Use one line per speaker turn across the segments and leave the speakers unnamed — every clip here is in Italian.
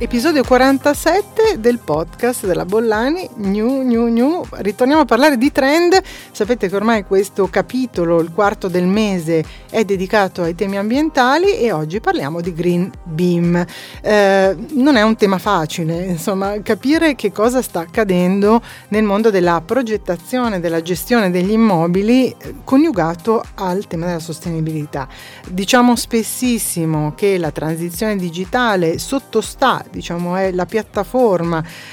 episodio 47 del podcast della Bollani, new, new, new. Ritorniamo a parlare di trend. Sapete che ormai questo capitolo, il quarto del mese, è dedicato ai temi ambientali e oggi parliamo di Green Beam. Eh, non è un tema facile, insomma, capire che cosa sta accadendo nel mondo della progettazione, della gestione degli immobili eh, coniugato al tema della sostenibilità. Diciamo spessissimo che la transizione digitale sottostà diciamo, è la piattaforma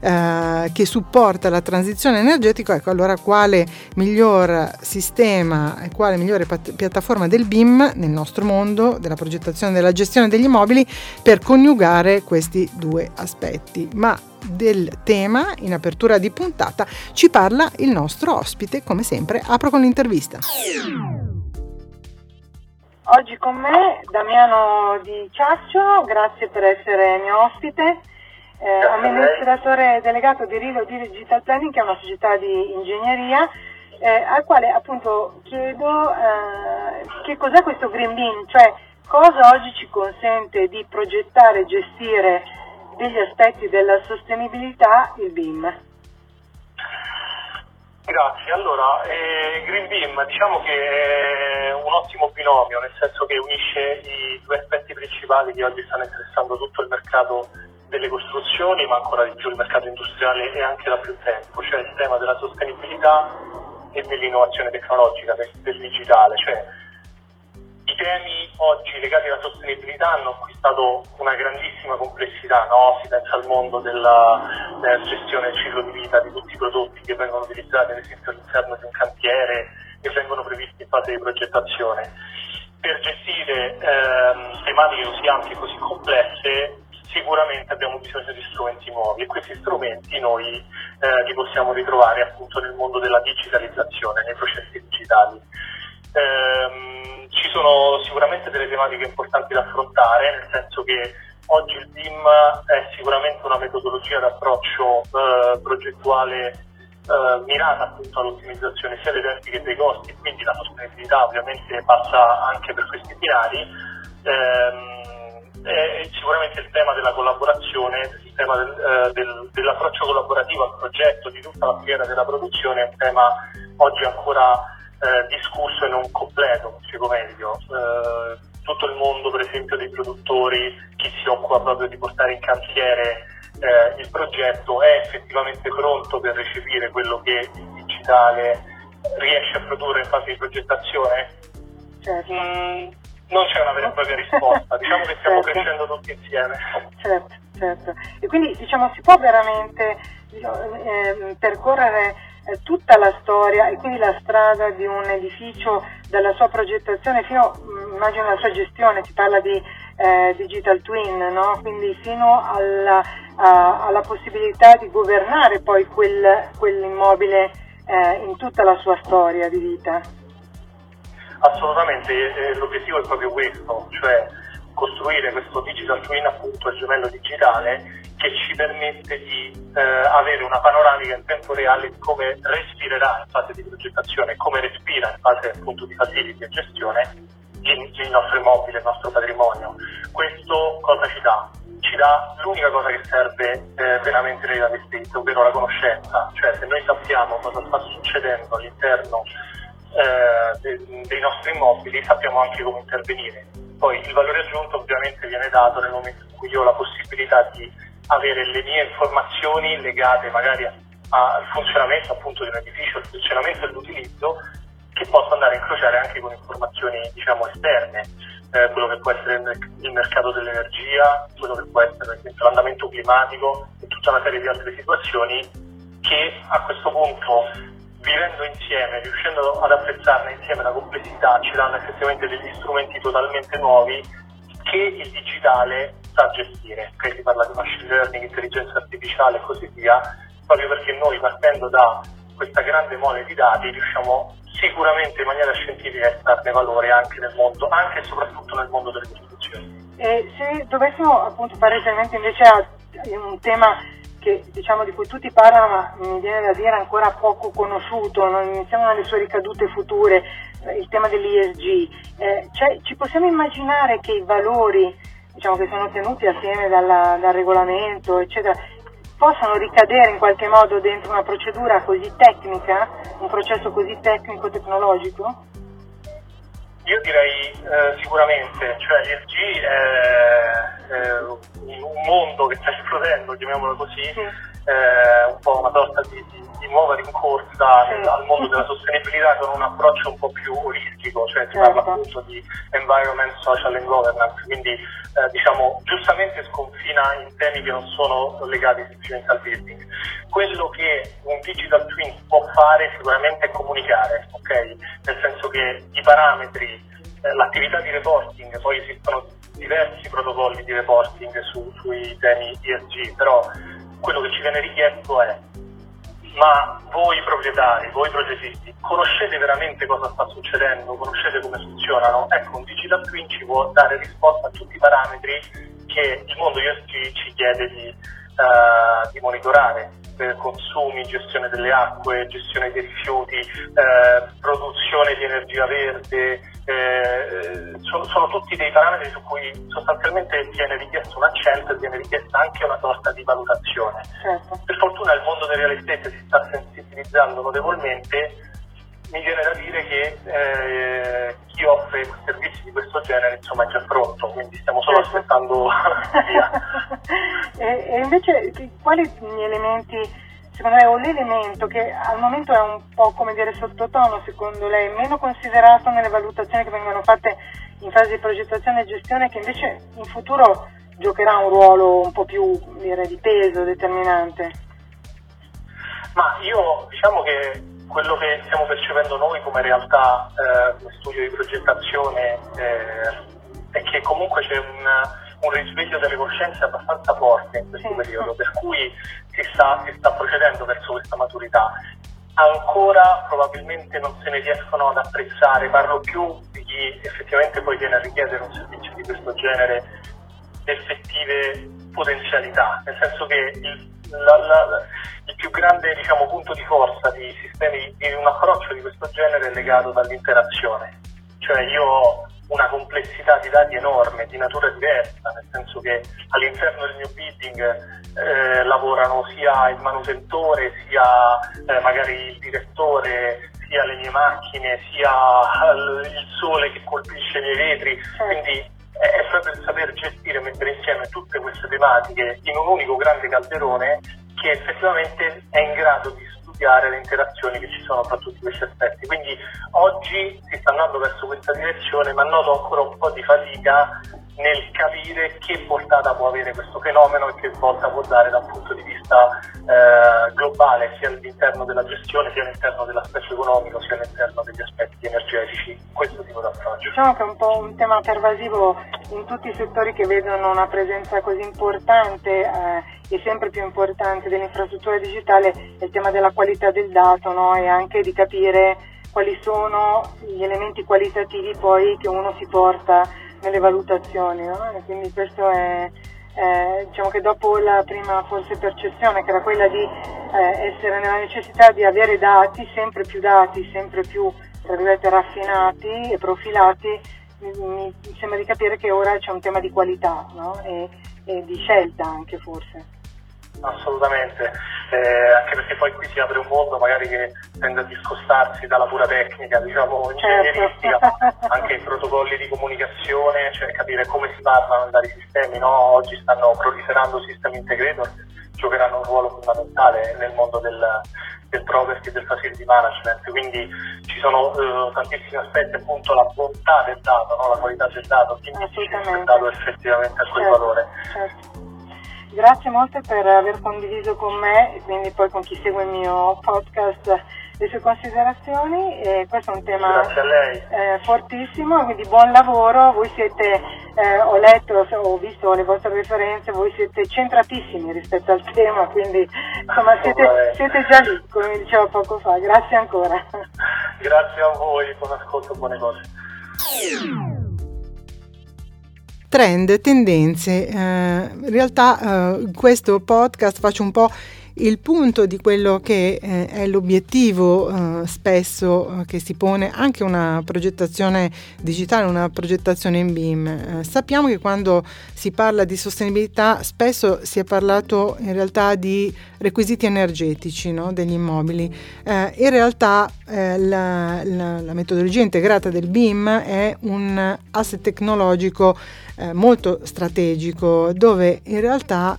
eh, che supporta la transizione energetica, ecco allora quale miglior sistema e quale migliore pat- piattaforma del BIM nel nostro mondo della progettazione e della gestione degli immobili per coniugare questi due aspetti. Ma del tema in apertura di puntata ci parla il nostro ospite, come sempre apro con l'intervista.
Oggi con me Damiano Di Ciaccio, grazie per essere mio ospite, eh, amministratore delegato di Rivo Digital Planning, che è una società di ingegneria, eh, al quale appunto chiedo eh, che cos'è questo Green Bean, cioè cosa oggi ci consente di progettare e gestire degli aspetti della sostenibilità il BIM.
Grazie, allora eh, Green Beam diciamo che è un ottimo binomio, nel senso che unisce i due aspetti principali che oggi stanno interessando tutto il mercato delle costruzioni, ma ancora di più il mercato industriale e anche da più tempo, cioè il tema della sostenibilità e dell'innovazione tecnologica, del, del digitale, cioè i temi oggi legati alla sostenibilità hanno acquistato una grandissima complessità, no? si pensa al mondo della, della gestione del ciclo di vita di tutti i prodotti che vengono utilizzati ad esempio all'interno di un cantiere e vengono previsti in fase di progettazione. Per gestire ehm, tematiche così ampie e così complesse sicuramente abbiamo bisogno di strumenti nuovi e questi strumenti noi eh, li possiamo ritrovare appunto nel mondo della digitalizzazione, nei processi digitali. Ehm, ci sono sicuramente delle tematiche importanti da affrontare, nel senso che oggi il BIM è sicuramente una metodologia d'approccio eh, progettuale eh, mirata appunto all'ottimizzazione sia dei tempi che dei costi, quindi la sostenibilità ovviamente passa anche per questi binari. Ehm, e sicuramente il tema della collaborazione, il tema del, eh, del, dell'approccio collaborativo al progetto di tutta la filiera della produzione è un tema oggi ancora eh, discusso e non completo, mi spiego meglio. Eh, tutto il mondo, per esempio, dei produttori, chi si occupa proprio di portare in cantiere eh, il progetto, è effettivamente pronto per recepire quello che il digitale riesce a produrre in fase di progettazione?
Certo.
Mm, non c'è una vera e propria risposta, diciamo che stiamo certo. crescendo tutti insieme.
Certo, certo. E quindi diciamo si può veramente diciamo, eh, percorrere eh, tutta la storia e quindi la strada di un edificio dalla sua progettazione fino, mm, immagino, alla sua gestione, si parla di eh, digital twin, no? quindi fino alla, a, alla, possibilità di governare poi quel, quell'immobile eh, in tutta la sua storia di vita.
Assolutamente, eh, l'obiettivo è proprio questo, cioè costruire questo digital twin, appunto il gemello digitale, che ci permette di eh, avere una panoramica in tempo reale di come respirerà in fase di progettazione, come respira in fase appunto di facility e gestione il, nostro immobile, il nostro patrimonio. Questo cosa ci dà? Ci dà l'unica cosa che serve eh, veramente dati stessi, ovvero la conoscenza, cioè se noi sappiamo cosa sta succedendo all'interno eh, de, dei nostri immobili sappiamo anche come intervenire. Poi il valore aggiunto ovviamente viene dato nel momento in cui io ho la possibilità di avere le mie informazioni legate magari al funzionamento appunto di un edificio, al funzionamento e all'utilizzo, che posso andare a incrociare anche con informazioni diciamo esterne, eh, quello che può essere il mercato dell'energia, quello che può essere esempio l'andamento climatico e tutta una serie di altre situazioni che a questo punto vivendo insieme, riuscendo ad apprezzarne insieme la complessità, ci danno effettivamente degli strumenti totalmente nuovi che il digitale sa gestire, si parla di machine learning, intelligenza artificiale e così via, proprio perché noi partendo da questa grande mole di dati riusciamo sicuramente in maniera scientifica a estrarne valore anche nel mondo, anche e soprattutto nel mondo delle istituzioni.
E se dovessimo appunto fare riferimento invece a un tema che, diciamo, di cui tutti parlano ma mi viene da dire ancora poco conosciuto, non iniziamo alle sue ricadute future, il tema dell'ESG, eh, cioè, ci possiamo immaginare che i valori diciamo, che sono tenuti assieme dalla, dal regolamento, eccetera, possono ricadere in qualche modo dentro una procedura così tecnica, un processo così tecnico-tecnologico?
Io direi eh, sicuramente, cioè l'ESG è, è, un mondo che sta esplodendo, chiamiamolo così, sì. È un po' una sorta di, di, di nuova rincorsa sì. al mondo della sostenibilità con un approccio un po' più olistico, cioè si certo. parla appunto di environment, social and governance, quindi eh, diciamo giustamente sconfina in temi che non sono legati semplicemente al building. Quello che un digital twin può fare sicuramente è comunicare, ok? Nel senso che i parametri, eh, l'attività di reporting, poi esistono diversi protocolli di reporting su, sui temi ESG, però quello che ci viene richiesto è ma voi proprietari, voi progettisti, conoscete veramente cosa sta succedendo, conoscete come funzionano? Ecco, un digital twin ci può dare risposta a tutti i parametri che il mondo ESG ci chiede di, uh, di monitorare per consumi, gestione delle acque, gestione dei rifiuti, eh, produzione di energia verde, eh, sono, sono, tutti dei parametri su cui sostanzialmente viene richiesto un accento e viene richiesta anche una sorta di valutazione. Certo. Per fortuna il mondo del real estate si sta sensibilizzando notevolmente, mi viene da dire che eh, chi offre servizi di questo genere insomma, è già pronto, quindi stiamo solo certo. aspettando via.
e, e invece quali elementi secondo me un elemento che al momento è un po' come dire sottotono, secondo lei, meno considerato nelle valutazioni che vengono fatte in fase di progettazione e gestione, che invece in futuro giocherà un ruolo un po' più dire, di peso determinante?
Ma io diciamo che quello che stiamo percependo noi come realtà eh, studio di progettazione eh, è che comunque c'è un, un risveglio delle coscienze abbastanza forte in questo sì. periodo, per cui si sta, si sta procedendo verso questa maturità. Ancora probabilmente non se ne riescono ad apprezzare, parlo più di chi effettivamente poi viene a richiedere un servizio di questo genere, effettive potenzialità, nel senso che il, la, la, il più grande diciamo, punto di forza di, sistemi, di un approccio di questo genere è legato dall'interazione, cioè io ho una complessità di dati enorme, di natura diversa, nel senso che all'interno del mio building eh, lavorano sia il manutentore, sia eh, magari il direttore, sia le mie macchine, sia il sole che colpisce i miei vetri, quindi è proprio il saper gestire mettere insieme tutte queste tematiche in un unico grande calderone che effettivamente è in grado di studiare le interazioni che ci sono tra tutti questi aspetti. Quindi oggi si sta andando verso questa direzione, ma noto ancora un po' di fatica nel capire che portata può avere questo fenomeno e che svolta può dare da un punto di vista eh, globale, sia all'interno della gestione, sia all'interno dell'aspetto economico, sia all'interno degli aspetti energetici,
Diciamo che è un po' un tema pervasivo in tutti i settori che vedono una presenza così importante eh, e sempre più importante dell'infrastruttura digitale, è il tema della qualità del dato no? e anche di capire quali sono gli elementi qualitativi poi che uno si porta nelle valutazioni, no? quindi questo è, eh, diciamo che dopo la prima forse percezione che era quella di eh, essere nella necessità di avere dati, sempre più dati, sempre più raffinati e profilati, mi, mi, sembra di capire che ora c'è un tema di qualità no? e, e di scelta anche forse.
Assolutamente, eh, anche perché poi qui si apre un mondo magari che tende a discostarsi dalla pura tecnica, diciamo, ingegneristica, certo. anche i protocolli di comunicazione, cioè capire come si parlano i vari sistemi, no? oggi stanno proliferando sistemi integrator, giocheranno un ruolo fondamentale nel mondo del, del property e del facility management, quindi ci sono uh, tantissimi aspetti, appunto la bontà del dato, no? la qualità del dato, quindi il dato effettivamente a quel certo, valore. Certo.
Grazie molte per aver condiviso con me e quindi poi con chi segue il mio podcast le sue considerazioni. E questo è un tema eh, fortissimo, quindi buon lavoro. Voi siete, eh, ho letto, ho visto le vostre referenze, voi siete centratissimi rispetto al tema, quindi insomma siete, siete già lì, come diceva poco fa. Grazie ancora.
Grazie a voi, buon ascolto, buone cose
trend, tendenze. Eh, in realtà eh, questo podcast faccio un po' il punto di quello che eh, è l'obiettivo eh, spesso eh, che si pone anche una progettazione digitale, una progettazione in BIM. Eh, sappiamo che quando si parla di sostenibilità spesso si è parlato in realtà di requisiti energetici no, degli immobili. Eh, in realtà eh, la, la, la, metodologia integrata del BIM è un asset tecnologico molto strategico dove in realtà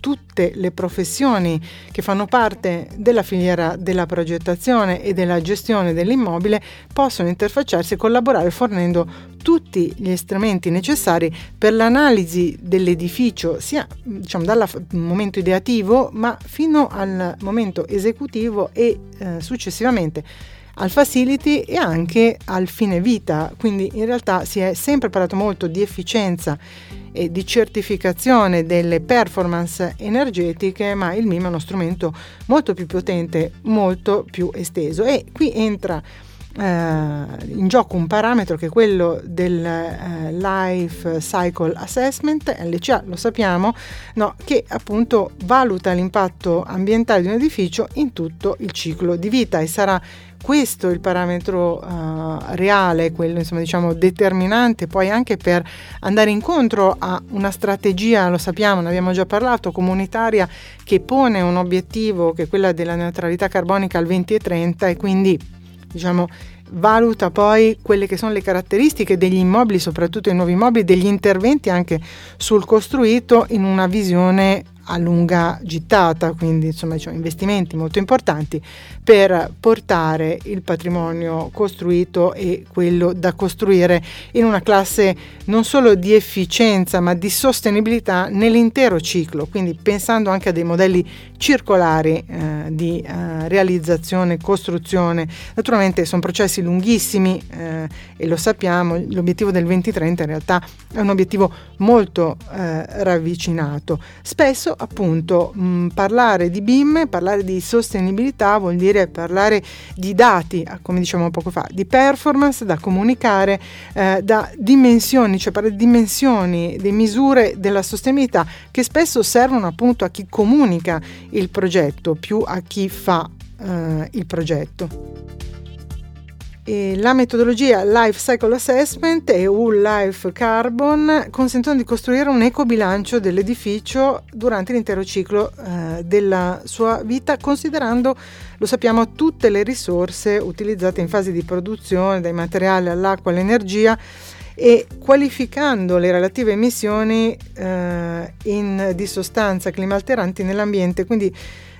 tutte le professioni che fanno parte della filiera della progettazione e della gestione dell'immobile possono interfacciarsi e collaborare fornendo tutti gli strumenti necessari per l'analisi dell'edificio, sia diciamo, dal momento ideativo ma fino al momento esecutivo e eh, successivamente al facility e anche al fine vita, quindi in realtà si è sempre parlato molto di efficienza e di certificazione delle performance energetiche, ma il MIM è uno strumento molto più potente, molto più esteso. E qui entra eh, in gioco un parametro che è quello del eh, Life Cycle Assessment, LCA lo sappiamo, no, che appunto valuta l'impatto ambientale di un edificio in tutto il ciclo di vita e sarà questo il parametro uh, reale, quello insomma, diciamo, determinante poi anche per andare incontro a una strategia, lo sappiamo, ne abbiamo già parlato, comunitaria che pone un obiettivo che è quella della neutralità carbonica al 2030 e quindi diciamo valuta poi quelle che sono le caratteristiche degli immobili, soprattutto i nuovi immobili, degli interventi anche sul costruito in una visione a lunga gittata, quindi insomma diciamo, investimenti molto importanti per portare il patrimonio costruito e quello da costruire in una classe non solo di efficienza ma di sostenibilità nell'intero ciclo, quindi pensando anche a dei modelli circolari eh, di eh, realizzazione, costruzione. Naturalmente sono processi lunghissimi eh, e lo sappiamo, l'obiettivo del 2030 in realtà è un obiettivo molto eh, ravvicinato. Spesso appunto mh, mm, parlare di BIM, parlare di sostenibilità vuol dire parlare di dati, ah, come dicevamo poco fa, di performance da comunicare, eh, da dimensioni, cioè parlare di dimensioni, di misure della sostenibilità che spesso servono appunto a chi comunica il progetto più a chi fa eh, il progetto. E la metodologia Life Cycle Assessment e UL Life Carbon consentono di costruire un ecobilancio dell'edificio durante l'intero ciclo eh, della sua vita, considerando, lo sappiamo, tutte le risorse utilizzate in fase di produzione, dai materiali all'acqua all'energia e qualificando le relative emissioni eh, in, di sostanza climalteranti nell'ambiente. Quindi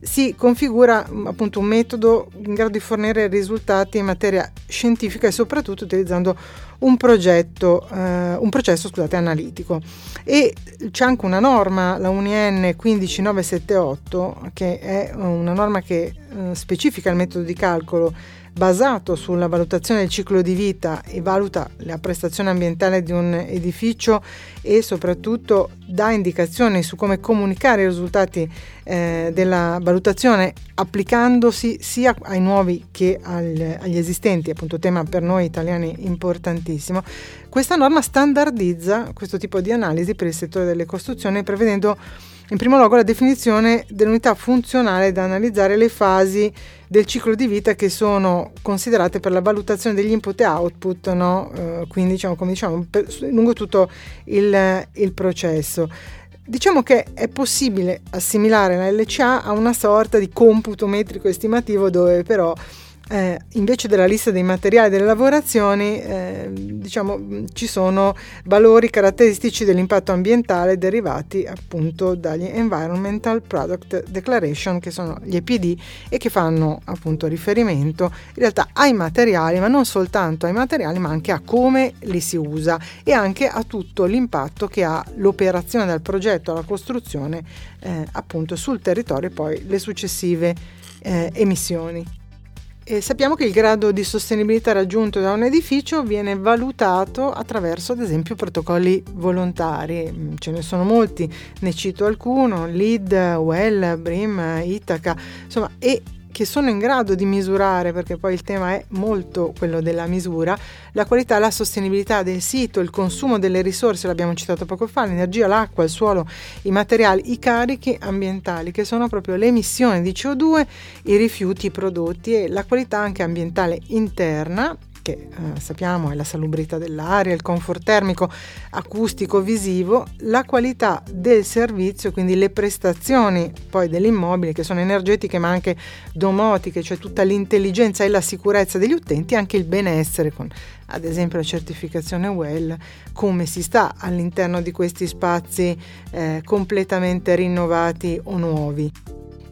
si configura mm, appunto un metodo in grado di fornire risultati in materia scientifica e soprattutto utilizzando un progetto, eh, un processo scusate, analitico. E c'è anche una norma, la UNIN 15978, che è una norma che eh, specifica il metodo di calcolo basato sulla valutazione del ciclo di vita e valuta la prestazione ambientale di un edificio e soprattutto dà indicazioni su come comunicare i risultati eh, della valutazione applicandosi sia ai nuovi che agli, agli esistenti, appunto tema per noi italiani importantissimo. Questa norma standardizza questo tipo di analisi per il settore delle costruzioni prevedendo in primo luogo la definizione dell'unità funzionale da analizzare le fasi del ciclo di vita che sono considerate per la valutazione degli input e output, no? uh, quindi diciamo, come diciamo, per, lungo tutto il, il processo. Diciamo che è possibile assimilare la LCA a una sorta di computo metrico estimativo dove però eh, invece della lista dei materiali delle lavorazioni, eh, diciamo, ci sono valori caratteristici dell'impatto ambientale derivati appunto dagli Environmental Product Declaration, che sono gli EPD e che fanno appunto riferimento in realtà ai materiali, ma non soltanto ai materiali, ma anche a come li si usa e anche a tutto l'impatto che ha l'operazione del progetto alla costruzione eh, appunto sul territorio e poi le successive eh, emissioni. E sappiamo che il grado di sostenibilità raggiunto da un edificio viene valutato attraverso ad esempio protocolli volontari, mm, ce ne sono molti, ne cito alcuno, LEED, WELL, BRIM, Itaca, insomma, e che sono in grado di misurare, perché poi il tema è molto quello della misura, la qualità, la sostenibilità del sito, il consumo delle risorse, l'abbiamo citato poco fa, l'energia, l'acqua, il suolo, i materiali, i carichi ambientali, che sono proprio le emissioni di CO2, i rifiuti prodotti e la qualità anche ambientale interna che eh, sappiamo è la salubrità dell'aria, il comfort termico, acustico, visivo, la qualità del servizio, quindi le prestazioni poi dell'immobile che sono energetiche ma anche domotiche, cioè tutta l'intelligenza e la sicurezza degli utenti, anche il benessere con ad esempio la certificazione WELL, come si sta all'interno di questi spazi eh, completamente rinnovati o nuovi.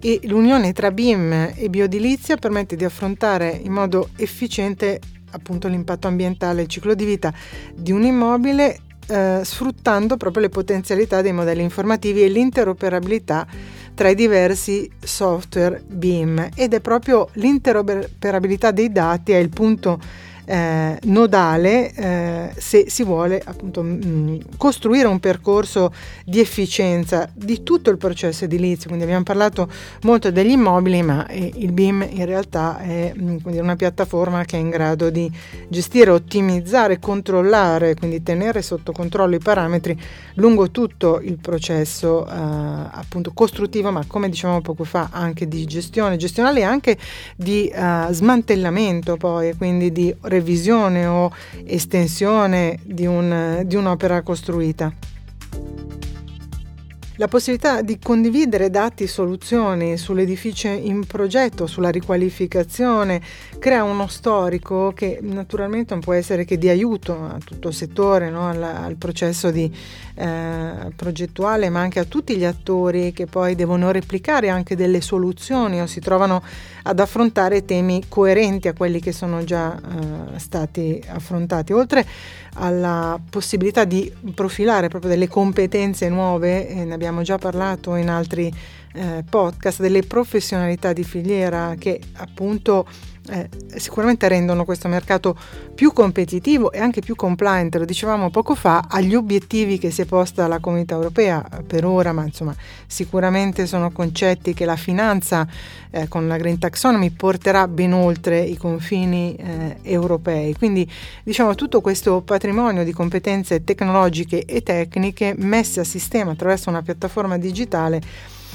E l'unione tra BIM e biodilizia permette di affrontare in modo efficiente appunto l'impatto ambientale, il ciclo di vita di un immobile eh, sfruttando proprio le potenzialità dei modelli informativi e l'interoperabilità tra i diversi software BIM ed è proprio l'interoperabilità dei dati è il punto eh, nodale eh, se si vuole appunto mh, mm, costruire un percorso di efficienza di tutto il processo edilizio. Quindi abbiamo parlato molto degli immobili, ma eh, il BIM in realtà è mh, mm, una piattaforma che è in grado di gestire, ottimizzare, controllare, quindi tenere sotto controllo i parametri lungo tutto il processo eh, appunto costruttivo, ma come dicevamo poco fa anche di gestione gestionale e anche di eh, smantellamento poi, quindi di revisione o estensione di, un, di un'opera costruita. La possibilità di condividere dati e soluzioni sull'edificio in progetto, sulla riqualificazione, crea uno storico che naturalmente non può essere che di aiuto a tutto il settore, no? al, al, processo di, eh, progettuale, ma anche a tutti gli attori che poi devono replicare anche delle soluzioni o si trovano ad affrontare temi coerenti a quelli che sono già eh, stati affrontati. Oltre alla possibilità di profilare proprio delle competenze nuove, ne abbiamo già parlato in altri eh, podcast, delle professionalità di filiera che appunto eh, sicuramente rendono questo mercato più competitivo e anche più compliant, lo dicevamo poco fa, agli obiettivi che si è posta la comunità europea per ora, ma insomma sicuramente sono concetti che la finanza eh, con la Green Taxonomy porterà ben oltre i confini eh, europei. Quindi diciamo tutto questo patrimonio di competenze tecnologiche e tecniche messe a sistema attraverso una piattaforma digitale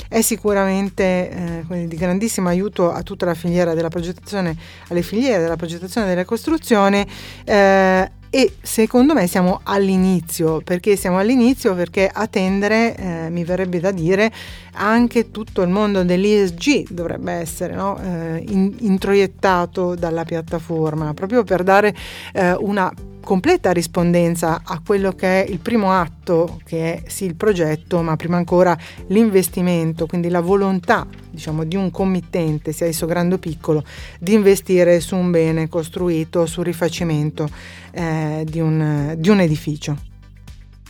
è sicuramente eh, di grandissimo aiuto a tutta la filiera della progettazione, alle filiere della progettazione e della costruzione. Eh, e secondo me siamo all'inizio, perché siamo all'inizio? Perché a tendere, eh, mi verrebbe da dire, anche tutto il mondo dell'ESG dovrebbe essere no? eh, in, introiettato dalla piattaforma, proprio per dare eh, una completa rispondenza a quello che è il primo atto, che è sì il progetto, ma prima ancora l'investimento, quindi la volontà diciamo, di un committente, sia esso grande o piccolo, di investire su un bene costruito, sul rifacimento eh, di, un, di un edificio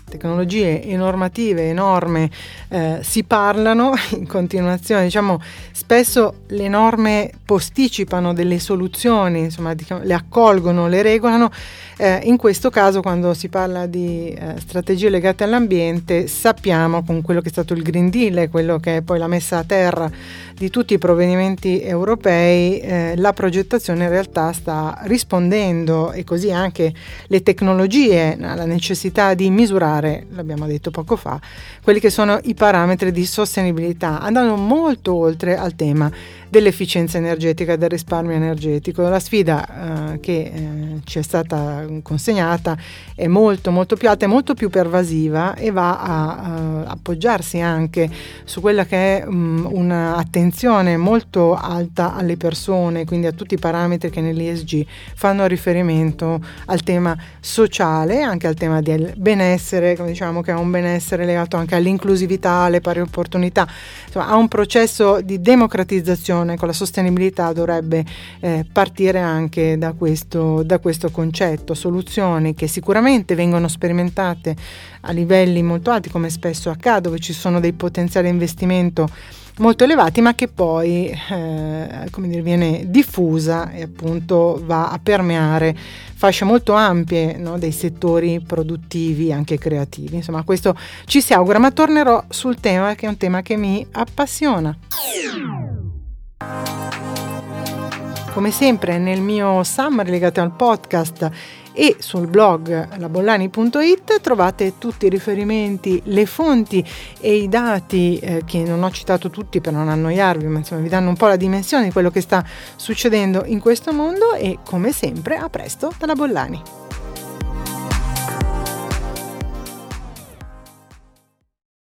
tecnologie e normative enorme eh, si parlano in continuazione, diciamo spesso le norme posticipano delle soluzioni, insomma diciamo, le accolgono, le regolano, eh, in questo caso quando si parla di eh, strategie legate all'ambiente sappiamo con quello che è stato il Green Deal e quello che è poi la messa a terra di tutti i provvedimenti europei, eh, la progettazione in realtà sta rispondendo e così anche le tecnologie alla necessità di misurare, l'abbiamo detto poco fa, quelli che sono i parametri di sostenibilità, andando molto oltre al tema dell'efficienza energetica del risparmio energetico. La sfida eh, che eh, ci è stata consegnata è molto molto più alta, è molto più pervasiva e va a, a appoggiarsi anche su quella che è um, un'attenzione molto alta alle persone, quindi a tutti i parametri che nell'ESG fanno riferimento al tema sociale, anche al tema del benessere, diciamo che ha un benessere legato anche all'inclusività, alle pari opportunità, insomma ha un processo di democratizzazione transizione con la sostenibilità dovrebbe eh, partire anche da questo, da questo concetto, soluzioni che sicuramente vengono sperimentate a livelli molto alti come spesso accade, dove ci sono dei potenziali investimento molto elevati, ma che poi eh, come dire, viene diffusa e appunto va a permeare fasce molto ampie no, dei settori produttivi, anche creativi. Insomma, questo ci si augura, ma tornerò sul tema che è un tema che mi appassiona. Come sempre nel mio summary legato al podcast e sul blog labollani.it trovate tutti i riferimenti, le fonti e i dati eh, che non ho citato tutti per non annoiarvi, ma insomma vi danno un po' la dimensione di quello che sta succedendo in questo mondo e come sempre a presto dalla Bollani.